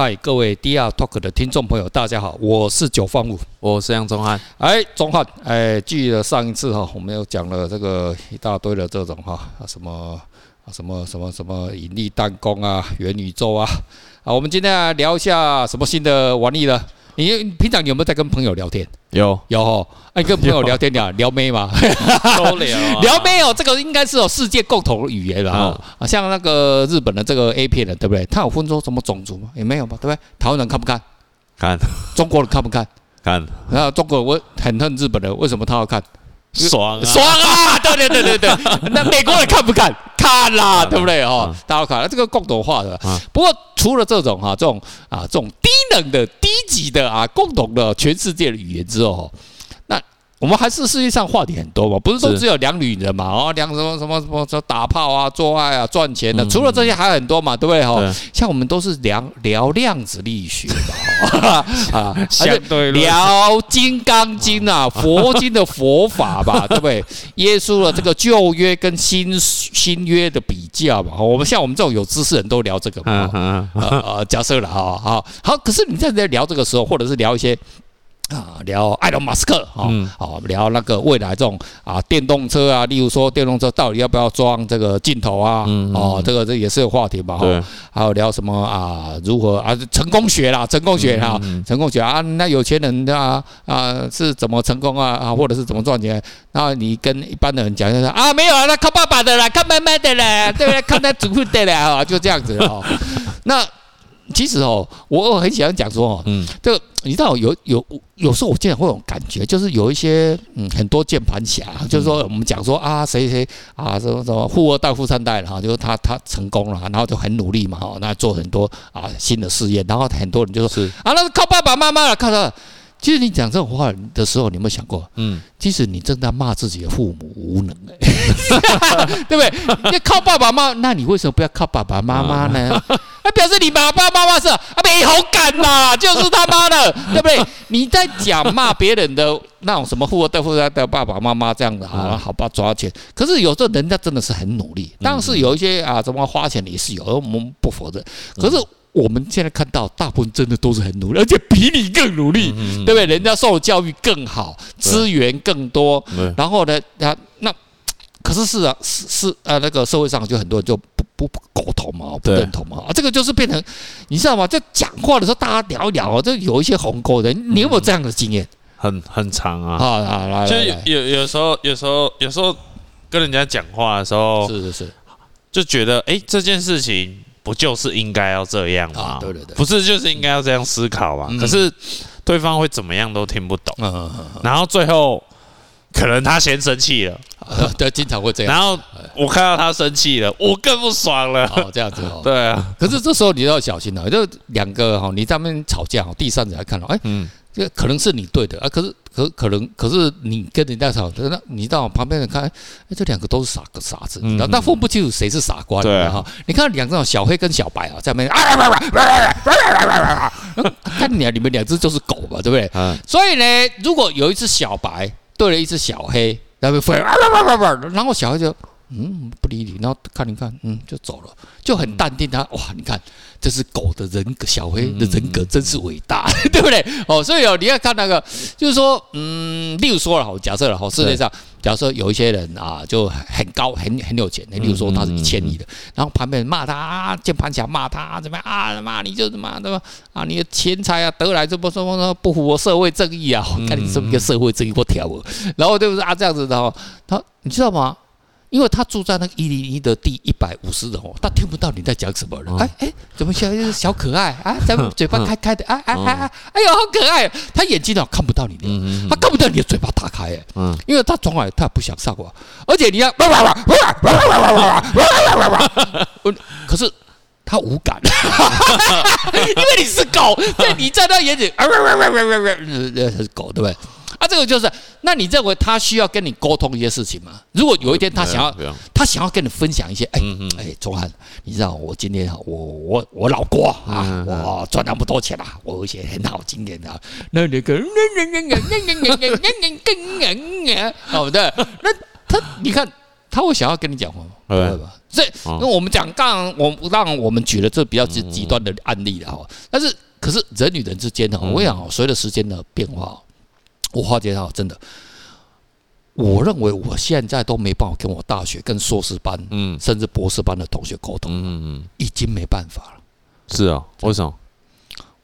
嗨，各位 DR Talk 的听众朋友，大家好，我是九方五，我是杨宗汉。哎，宗汉，哎，记得上一次哈，我们又讲了这个一大堆的这种哈啊什么啊什么什么什么引力弹弓啊、元宇宙啊，啊，我们今天来聊一下什么新的玩意呢？你平常有没有在跟朋友聊天？有有哦，哎，跟朋友聊天聊聊妹吗？都聊 聊妹哦，这个应该是有世界共同的语言了哈。啊，像那个日本的这个 A 片的，对不对？它有分出什么种族吗？也没有吧，对不对？台湾人看不看？看。中国人看不看？看。然后中国人我很恨日本人，为什么他要看？爽爽啊！对对对对对。那美国人看不看？看啦，对不对？哦，大家看，这个共同化的。不过除了这种哈，这种啊，这种低冷的、低级的啊，共同的全世界的语言之后，我们还是世界上话题很多嘛，不是说只有两女人嘛？哦，两什么什么什么说打炮啊、做爱啊、赚钱的，除了这些还很多嘛，对不对？哈，像我们都是聊聊量子力学嘛，啊，相对聊《金刚经》啊，佛经的佛法吧，对不对？耶稣的这个旧约跟新新约的比较嘛，我们像我们这种有知识人都聊这个嘛，呃，假设了哈，好，好，可是你在在聊这个时候，或者是聊一些。啊，聊埃隆·马斯克，啊，好，聊那个未来这种啊电动车啊，例如说电动车到底要不要装这个镜头啊？哦，这个这也是个话题吧？哈，还有聊什么啊？如何啊？成功学啦，成功学哈，成功学啊？那有钱人啊啊是怎么成功啊？啊，或者是怎么赚钱？那你跟一般的人讲就是啊，没有啊，那靠爸爸的啦，靠妈妈的啦，对不对？靠他祖父的啦，啊，就这样子哦。那。其实哦，我很喜欢讲说哦，嗯，这个你知道有有有时候我经常会有感觉，就是有一些嗯很多键盘侠，就是说我们讲说啊谁谁啊什么什么富二代富三代了哈，就是他他成功了，然后就很努力嘛哈，那做很多啊新的事业，然后很多人就说是。啊那是靠爸爸妈妈了，靠他。其实你讲这种话的时候，你有没有想过？嗯，其实你正在骂自己的父母无能，哎，对不对？你靠爸爸妈妈，那你为什么不要靠爸爸妈妈呢？那表示你爸爸妈妈是啊没好感嘛，就是他妈的，对不对？你在讲骂别人的那种什么富二代、富二代爸爸妈妈这样的啊，好吧，抓钱。可是有时候人家真的是很努力，但是有一些啊，怎么花钱也是有，我们不否认。可是。我们现在看到大部分真的都是很努力，而且比你更努力，对不对？人家受的教育更好，资源更多，然后呢，那那可是是啊，是是啊，那个社会上就很多人就不不不苟同嘛，不认同嘛，啊，这个就是变成你知道吗？在讲话的时候，大家聊一聊，就有一些鸿沟的，你有没有这样的经验？很很长啊，好，好，来，就有有时候，有时候，有时候跟人家讲话的时候，是是是，就觉得哎，这件事情。不就是应该要这样吗？对对对，不是就是应该要这样思考吗？可是对方会怎么样都听不懂，然后最后可能他先生气了，对，经常会这样。然后我看到他生气了，我更不爽了。哦，这样子哦。对啊，可是这时候你要小心了，就两个哈，你在那边吵架，第三者来看到，哎，嗯。这可能是你对的啊，可是可可能可是你跟人家吵，那你到旁边人看，哎，这两个都是傻个傻子，你知道？那分不清楚谁是傻瓜，对哈？你看两种小黑跟小白啊，在那边啊，看你啊，你们两只就是狗嘛，对不对？所以呢，如果有一只小白对了一只小黑，然后然后小黑就。嗯，不理你，然后看一看，嗯，就走了，就很淡定。他哇，你看，这是狗的人格，小黑的人格真是伟大，对不对？哦，所以哦，你要看那个，就是说，嗯，例如说了，好，假设了，好，世界上，假设有一些人啊，就很高，很很有钱，例如说他是一千亿的，然后旁边人骂他啊，键盘侠骂他怎么样啊，骂你就怎么对吧？啊，你的钱财啊得来这不什么什么不符合社会正义啊，看你这么一个社会正义，我挑我，然后对不对啊？这样子的哦，他你知道吗？因为他住在那个一零一的第一百五十楼，他听不到你在讲什么了。哎哎，怎么像小可爱啊？咱们嘴巴开开的，哎哎哎哎，哎呦，好可爱！他眼睛都看不到你的，他看不到你的嘴巴打开。哎，嗯，因为他从来他不想上网，而且你要，可是他无感，因为你是狗，对，你在那眼睛，是狗，对不对？啊，这个就是，那你认为他需要跟你沟通一些事情吗？如果有一天他想要，他想要跟你分享一些，哎，哎，钟汉，你知道我今天我我我老郭啊，我赚那么多钱啊，我有一些很好经验的，那那个，好的，那他你看他会想要跟你讲话吗？不会吧？所以，那我们讲，刚刚我让我们举了这比较极极端的案例了哈。但是，可是人与人之间呢，我想随着时间的变化，我发觉到真的，我认为我现在都没办法跟我大学、跟硕士班，嗯，甚至博士班的同学沟通，嗯嗯，已经没办法了。是啊，为什么？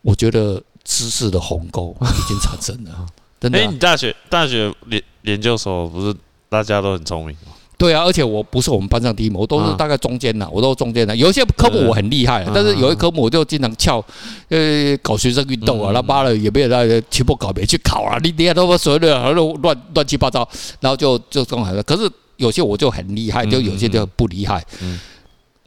我觉得知识的鸿沟已经产生了。真的？哎，你大学、大学研研究所不是大家都很聪明吗？对啊，而且我不是我们班上第一名，我都是大概中间的，我都是中间的。有一些科目我很厉害，但是有一科目我就经常翘，呃，搞学生运动啊，那妈了也没有在期末考没去考啊，你你下都所有的乱乱七八糟，然后就就这种。可是有些我就很厉害，就有些就不厉害。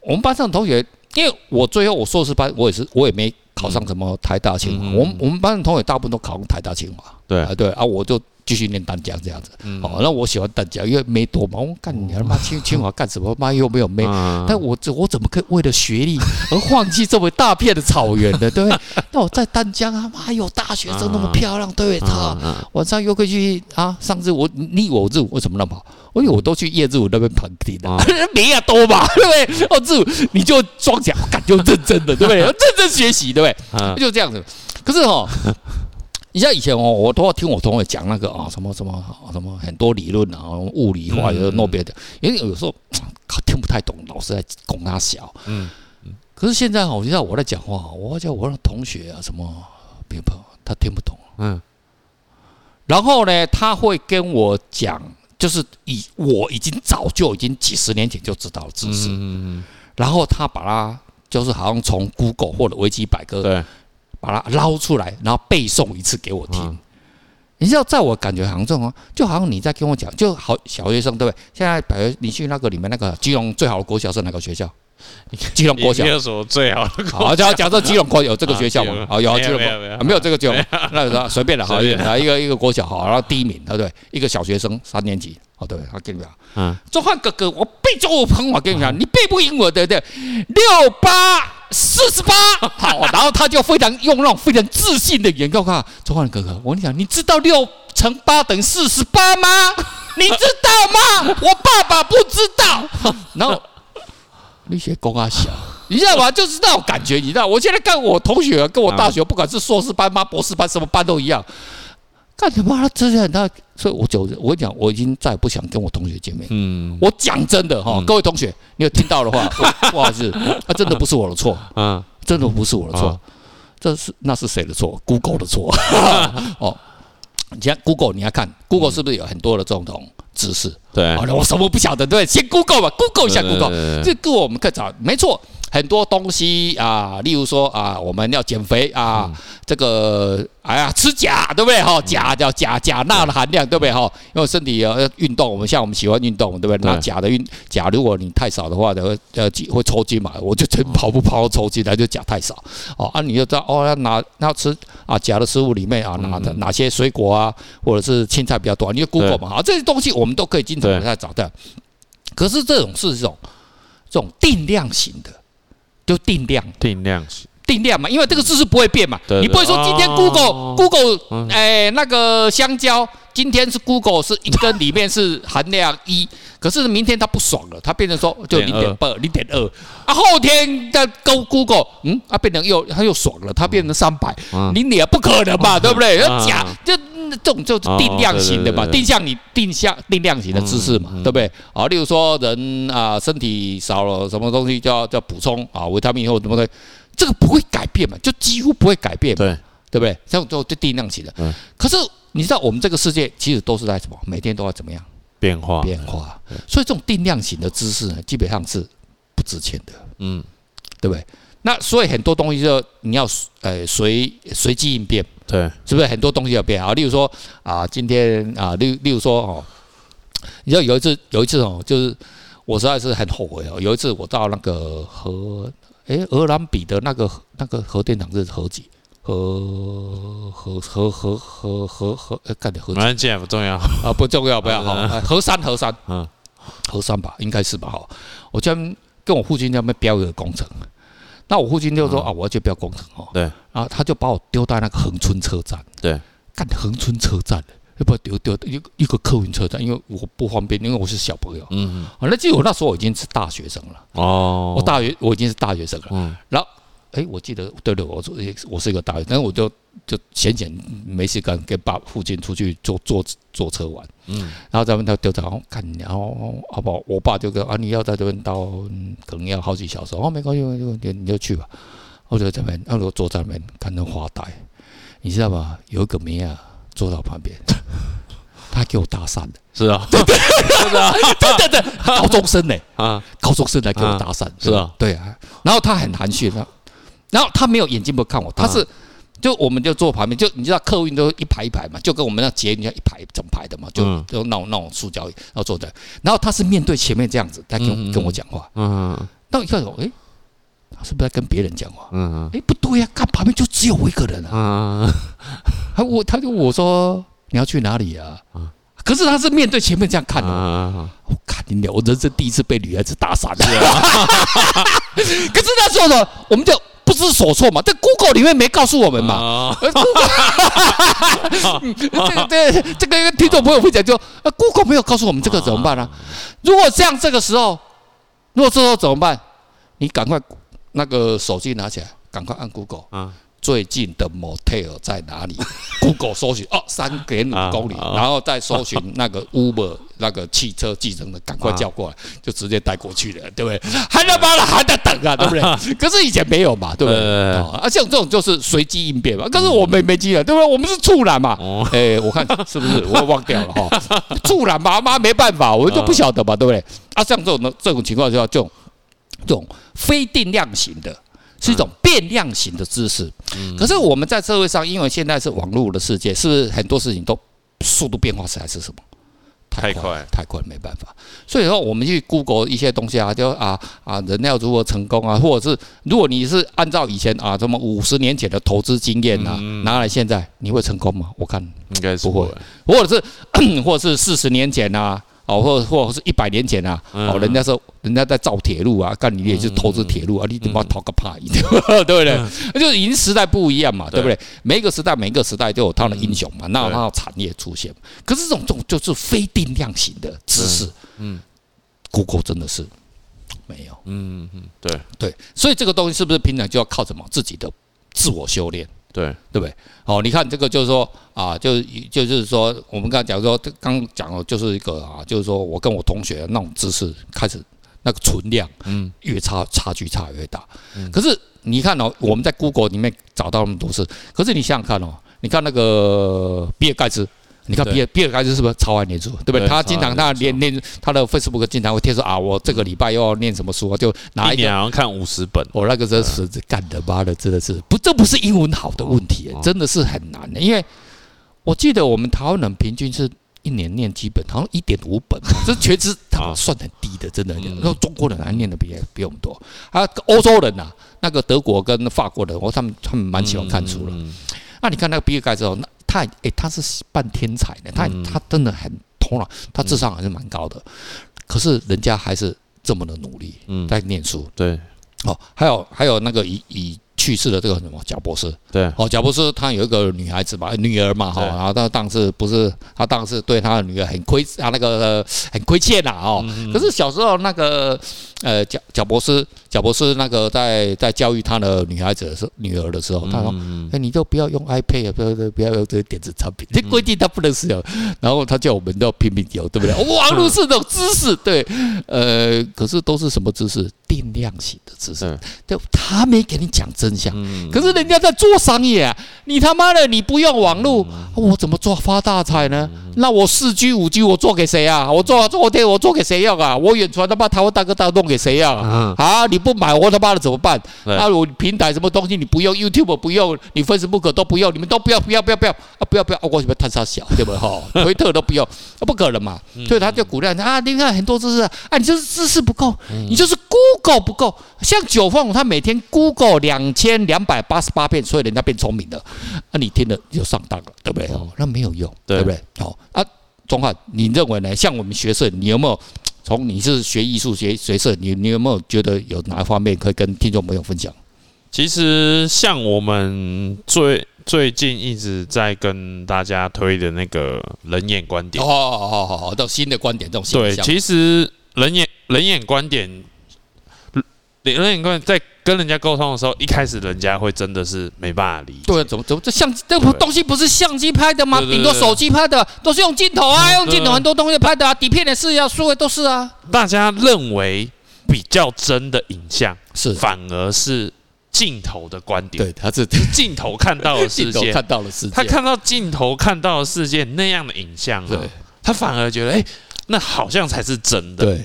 我们班上同学，因为我最后我硕士班我也是我也没考上什么台大清华，我们我们班的同学大部分都考上台大清华。对啊对啊，我就。继续念淡江这样子，哦，那我喜欢淡江，因为没多嘛。我干你他妈清清华干什么？妈又没有妹，但我这我怎么可以为了学历而放弃这么大片的草原呢？对不对？那我在淡江啊，妈有大学生那么漂亮，对不对？他晚上又可以去啊。上次我你我日为什么那么好？因为我都去夜日舞那边旁听的，没也多嘛，对不对？哦，日舞你就装假，感觉认真的，对不对？认真学习，对不对？就这样子。可是哈。你像以前哦，我都要听我同学讲那个啊，什么什么什么很多理论啊，物理化有诺贝尔的，因为有时候 听不太懂，老师在拱他小。嗯，可是现在哦，你知道我在讲话，我叫我的同学啊，什么朋友，他听不懂。嗯，然后呢，他会跟我讲，就是以我已经早就已经几十年前就知道的知识。嗯，然后他把它就是好像从 Google 或者维基百科对。把它捞出来，然后背诵一次给我听。你知道，在我感觉好像这种，就好像你在跟我讲，就好小学生对不对？现在，比如你去那个里面那个基隆最好的国小是哪个学校？基隆国小。没有什么最好的。好，假假设基隆国有这个学校吗？啊，有基隆国，没有这个就那个 随便的，好一点啊，一个一个国小好，然后第一名对不对？一个小学生三年级，哦对，他跟你讲，嗯，中汉哥哥，我背中文很好，跟你讲，你背不赢我，对不对？六八。四十八，好，然后他就非常用那种非常自信的眼光看周焕哥哥，我跟你讲，你知道六乘八等于四十八吗？你知道吗？我爸爸不知道。然后那些公阿小，你知道吗？就是那种感觉，你知道？我现在看我同学，跟我大学，不管是硕士班吗、博士班，什么班都一样。干他妈的，这些很大，所以我就我跟你讲，我已经再也不想跟我同学见面。嗯，我讲真的哈，各位同学，你有听到的话，不好意思，那真的不是我的错，嗯，真的不是我的错，这是那是谁的错？Google 的错。哦，你看 Google，你要看 Google 是不是有很多的这种知识？对，我什么不晓得？对，先 Google 吧，Google 一下 Google，这个我们可以找，没错。很多东西啊，例如说啊，我们要减肥啊，这个哎呀吃钾对不对哈？钾叫钾钾钠的含量对不对哈？因为身体要运动，我们像我们喜欢运动对不对？那钾的运钾，如果你太少的话，会呃会抽筋嘛。我就真跑步跑抽筋，那就钾太少哦。啊，你就知道哦，要拿要吃啊钾的食物里面啊，哪的哪些水果啊，或者是青菜比较多？你就 Google 嘛，啊这些东西我们都可以经常在找到。可是这种是这种这种定量型的。就定量，定量，定量嘛，因为这个字是不会变嘛。对对对，你不会说今天 Google、哦、Google，哎，那个香蕉，今天是 Google 是一根里面是含量一，可是明天它不爽了，它变成说就零点二、零点二，啊，后天的 Go Google，嗯，啊，变成又它又爽了，它变成三百、嗯，你也不可能吧，对不对？要假就。这种就是定量型的嘛，定向你定向定量型的知识嘛，对不对？啊，例如说人啊，身体少了什么东西，就要叫补充啊，维他命或什么的，这个不会改变嘛，就几乎不会改变嘛，对对不对？这种就定量型的。可是你知道，我们这个世界其实都是在什么？每天都要怎么样？变化变化。所以这种定量型的知识呢，基本上是不值钱的。嗯，对不对？那所以很多东西就你要呃随随机应变。对，是不是很多东西要变啊？例如说啊，今天啊，例例如说哦，你知道有一次有一次哦，就是我实在是很后悔哦。有一次我到那个核，诶，荷兰比的那个那个核电厂是核几？核核核核核核核，呃，干点核。反正不重要啊，不重要，不要好。核三核三，嗯，核三吧，应该是吧？哈，我居然跟我父亲那边标一个工程。那我父亲就说啊，我要去标工程哦。对。然后他就把我丢在那个横村车站。对。干横村车站，要不丢丢一个一个客运车站，因为我不方便，因为我是小朋友。嗯，啊，那记得我那时候我已经是大学生了。哦，我大学我已经是大学生了。嗯，然后哎，我记得对对，我说我是一个大学生，但是我就就闲闲没事干，跟爸父亲出去坐坐坐车玩。嗯，然后咱们到丢站看，然后好不好？我爸就跟啊，你要在这边到可能要好几小时。哦，没关系，没关系，你就去吧。我就在那边，然后我坐在那边看那发呆。你知道吧？有一个妹啊。坐到旁边，他给我搭讪的，是啊，对对 对对对，高中生呢，啊，高中生来给我搭讪，是啊，对啊，然后他很含蓄，然后他没有眼睛不看我，他是就我们就坐旁边，就你知道客运都一排一排嘛，就跟我们那捷运一排整排的嘛，就就那种那种塑胶，然后坐在，然后他是面对前面这样子在跟跟我讲话，嗯，那一看我，哎，他是不是在跟别人讲话？嗯嗯，哎，不对呀，看旁边就只有我一个人啊。他我他就我说你要去哪里啊？可是他是面对前面这样看的，我看你了，我人生第一次被女孩子打散了。可是那时候呢，我们就不知所措嘛，在 Google 里面没告诉我们嘛。这对，这个听众朋友会讲，就 Google 没有告诉我们这个怎么办呢？如果这样，这个时候，如果这时候怎么办？你赶快那个手机拿起来，赶快按 Google。最近的 motel 在哪里？Google 搜寻哦，三点五公里，然后再搜寻那个 Uber 那个汽车计程的，赶快叫过来，就直接带过去了，对不对？还他妈的还在等啊，对不对？可是以前没有嘛，对不对？啊，像这种就是随机应变嘛。可是我没没机了，对不对？我们是处男嘛，哎，我看是不是？我忘掉了哈，处男嘛，妈没办法，我们就不晓得嘛，对不对？啊，像这种这种情况就要这种这种非定量型的。是一种变量型的知识，可是我们在社会上，因为现在是网络的世界，是不是很多事情都速度变化实在是什么？太快，太快，没办法。所以说，我们去 Google 一些东西啊，就啊啊，人要如何成功啊，或者是如果你是按照以前啊，什么五十年前的投资经验啊，拿来现在，你会成功吗？我看应该是不会，或者是 或者是四十年前啊。哦，或或者是一百年前啊，哦，人家说人家在造铁路啊，干你也是投资铁路啊，你他妈讨个屁，对不对？那就是已经时代不一样嘛，对不对？每一个时代，每一个时代都有他的英雄嘛，那有他的产业出现。可是这种这种就是非定量型的知识，嗯，Google 真的是没有，嗯嗯，对对，所以这个东西是不是平常就要靠什么自己的自我修炼？对对不对？哦，你看这个就是说啊，就是就是说，我们刚才讲说，刚讲的就是一个啊，就是说我跟我同学那种知识开始那个存量，嗯，越差差距差越大。可是你看哦，我们在 Google 里面找到那么多事，可是你想想看哦，你看那个比尔盖茨。你看比尔比尔盖茨是不是超爱念书，对不对？他经常他念念他的 Facebook 经常会贴说啊，我这个礼拜又要念什么书，就拿一年好像看五十本。我那个真是干的妈的，真的是不，这不是英文好的问题，真的是很难的。因为我记得我们台湾人平均是一年念几本，好像一点五本，这全是他算很低的，真的。然后中国人还念的比比我们多，啊，欧洲人呐，那个德国跟法国人，我他们他们蛮喜欢看书的。那你看那个比尔盖茨哦，那。他诶，他是半天才的，他他真的很头脑，他智商还是蛮高的，可是人家还是这么的努力在念书。对，哦，还有还有那个以以。去世的这个什么贾博士，对，哦，贾博士他有一个女孩子嘛，女儿嘛，哈，然后他当时不是他当时对他的女儿很亏，啊那个很亏欠呐，哦，可是小时候那个呃贾贾伯斯贾博士那个在在教育他的女孩子的时候女儿的时候，他说，哎，你就不要用 iPad，不要不要用这些电子产品，这规定他不能使用，然后他叫我们都要拼命有，对不对？网络是种知识，对，呃，可是都是什么知识？定量型的知识，就他没给你讲真相，可是人家在做商业啊！你他妈的你不用网络，我怎么做发大财呢？那我四 G 五 G 我做给谁啊？我做昨天我做给谁用啊？我远传他妈台湾大哥大弄给谁用啊？啊！你不买我他妈的怎么办？那我平台什么东西你不用 YouTube 不用，你 Facebook 都不用，你们都不要不要不要不要啊！不要不要，我什么贪杀小对不对哈？推特都不用，不可能嘛！所以他就鼓励啊，你看很多知识啊，你就是知识不够，你就是 Google 不够？像九凤，他每天 Google 两千两百八十八遍，所以人家变聪明了。那、啊、你听了就上当了，对不对？哦，那没有用，对不对？哦，啊，钟汉，你认为呢？像我们学生，你有没有从你是学艺术学学设，你你有没有觉得有哪方面可以跟听众朋友分享？其实像我们最最近一直在跟大家推的那个人眼观点。哦好好好，到新的观点，这种对，其实人眼人眼观点，人眼观点在跟人家沟通的时候，一开始人家会真的是没办法理解。对，怎么怎么这相机这东西不是相机拍的吗？顶多手机拍的，都是用镜头啊，用镜头很多东西拍的啊，底片也是啊，数位都是啊。大家认为比较真的影像是，反而是。镜头的观点，对，他是镜头看到的世界，看到的世界，他看到镜头看到的世界那样的影像，对，他反而觉得，哎，那好像才是真的，对，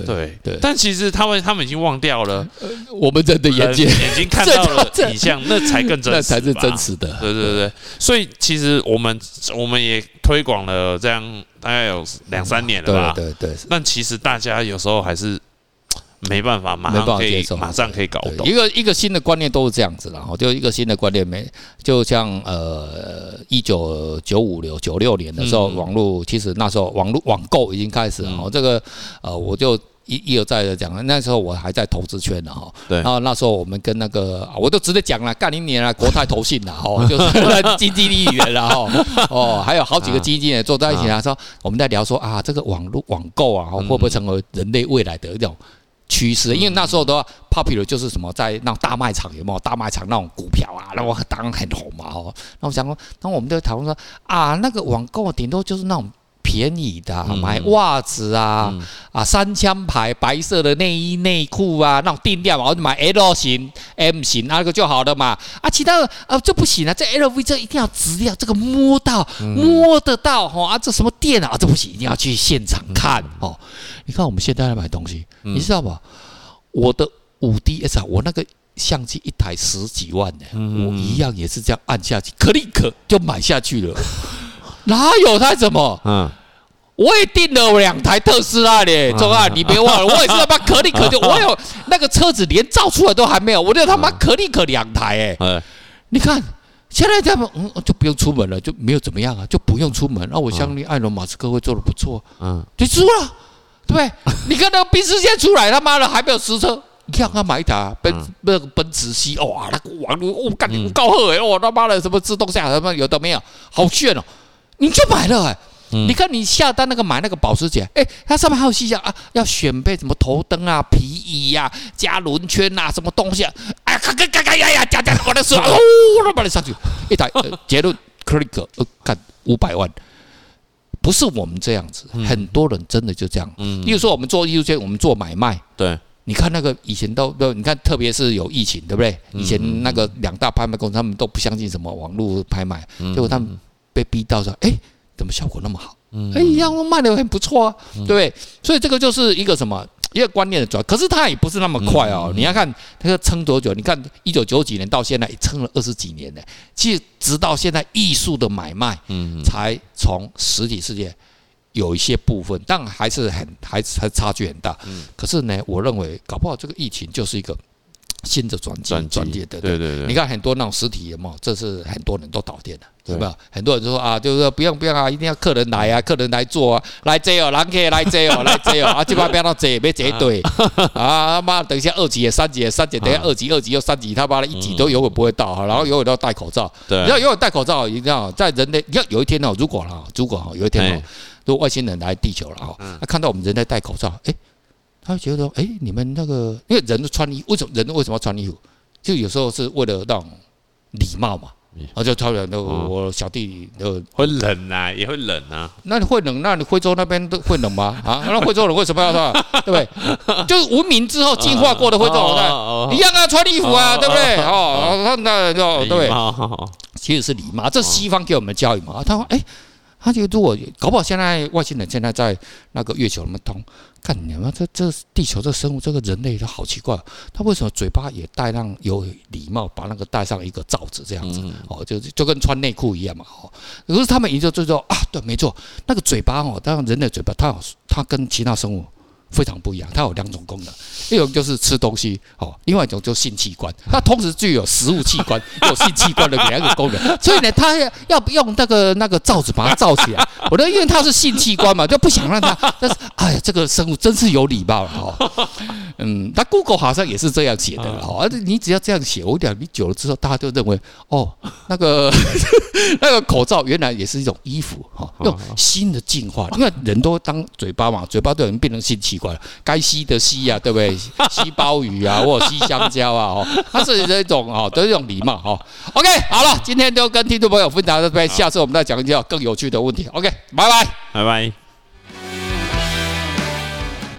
对，对，对。但其实他们他们已经忘掉了，我们人的眼睛眼睛看到了 影像，那才更真实，那才是真实的。对，对，对。所以其实我们我们也推广了这样大概有两三年了吧，对，对，对。但其实大家有时候还是。没办法，马上可以马上可以搞懂。一个一个新的观念都是这样子，的哈就一个新的观念没，就像呃一九九五六九六年的时候，网络其实那时候网络网购已经开始了。然后这个呃我就一一而再的讲，那时候我还在投资圈呢哈。对。然后那时候我们跟那个我都直接讲了，干一年了，国泰投信了哈，就是 经济利益员了哈。哦，还有好几个基金也坐在一起，啊说我们在聊说啊，这个网络网购啊，会不会成为人类未来的一种？趋势，因为那时候的 popular 就是什么，在那种大卖场有没有？大卖场那种股票啊，然后当然很红嘛哦。那我想说，那我们就讨论说啊，那个网购顶多就是那种便宜的，买袜子啊啊三枪牌白色的内衣内裤啊，那种定量嘛，我就买 L 型 M 型那个就好了嘛。啊，其他的啊这不行啊，这 LV 这一定要质量，这个摸到摸得到哈啊，这什么店啊，这不行，一定要去现场看哦。你看我们现在来买东西，你知道吗？我的五 DS 啊，我那个相机一台十几万呢，我一样也是这样按下去，click 就买下去了。哪有他怎么？嗯，我也订了两台特斯拉的，中啊，你别忘了，我也是他妈 click 就，我有那个车子连造出来都还没有，我就他妈 click 两台哎。你看现在他们嗯就不用出门了，就没有怎么样啊，就不用出门。那我相信埃隆马斯克会做的不错，嗯，就输了。对，你看那个宾士现在出来，他妈的还没有实车，你看他买一台奔那个奔驰 C，哇，那个网络我干你高贺哎，我他妈的什么自动下什么有的没有，好炫哦，你就买了哎，你看你下单那个买那个保时捷，哎，它上面还有细项啊，要选配什么头灯啊、皮椅呀、加轮圈呐，什么东西啊，咔咔咔咔呀呀，加加我的手，哦，我把你上去。一台，结论 click 呃干五百万。不是我们这样子，很多人真的就这样。嗯，例如说我们做艺术圈，我们做买卖。对，你看那个以前都都，你看特别是有疫情，对不对？以前那个两大拍卖公司，他们都不相信什么网络拍卖，结果他们被逼到说，哎，怎么效果那么好？哎，一样卖的很不错啊，对不对？所以这个就是一个什么？一个观念的转，可是它也不是那么快哦。你要看它要撑多久？你看一九九几年到现在，也撑了二十几年呢。其实直到现在，艺术的买卖，嗯，才从实体世界有一些部分，但还是很还还差距很大。嗯，可是呢，我认为搞不好这个疫情就是一个。新的转机，转机的，对对对。你看很多那种实体的嘛，这是很多人都倒店了，对吧？很多人就说啊，就是说不用不用啊，一定要客人来啊，客人来做啊，来这哦，人可以来这哦，来这哦，啊，这边不要到这，别这堆 啊，他妈等一下二级也、三级也、三级，等一下二级、二级又三级，他妈的一级都永远不会到哈，然后永远都要戴口罩。对，你要永远戴口罩，一定要在人类，你要有一天哦，如果哈，如果哈，有一天哦，如果外星人来地球了哈，他看到我们人类戴口罩，哎。他觉得说：“哎，你们那个，因为人都穿衣服，为什么人为什么要穿衣服？就有时候是为了那种礼貌嘛。然后就超人都我小弟都会冷啊，也会冷啊。那你会冷？那你惠州那边都会冷吗？啊，那惠州人为什么要穿？对不对？就是文明之后进化过的惠州人，一样啊，穿衣服啊，对不对？哦，那那就对，其实是礼貌，这西方给我们教育嘛。他说：哎。”他就如果搞不好，现在外星人现在在那个月球那么通，看你们这这地球这生物，这个人类都好奇怪，他为什么嘴巴也戴上有礼貌，把那个戴上一个罩子这样子？哦，就就跟穿内裤一样嘛。哦，可是他们研究就说啊，对，没错，那个嘴巴哦，当然人类嘴巴，它它跟其他生物非常不一样，它有两种功能，一种就是吃东西哦，另外一种就是性器官，它同时具有食物器官、有性器官的两个功能，所以呢，它要要用那个那个罩子把它罩起来。我的因为它是性器官嘛，就不想让它。但是，哎呀，这个生物真是有礼貌哈。嗯，那 Google 好像也是这样写的哈，而且你只要这样写，我讲你久了之后，大家就认为哦，那个 那个口罩原来也是一种衣服哈，用新的进化，因为人都当嘴巴嘛，嘴巴都有人变成性器官了，该吸的吸呀，对不对？吸鲍鱼啊，或者吸香蕉啊，哦，它是这种哦，都是一种礼貌哈。OK，好了，今天就跟听众朋友分享到这边，下次我们再讲一些更有趣的问题。OK，拜拜，拜拜。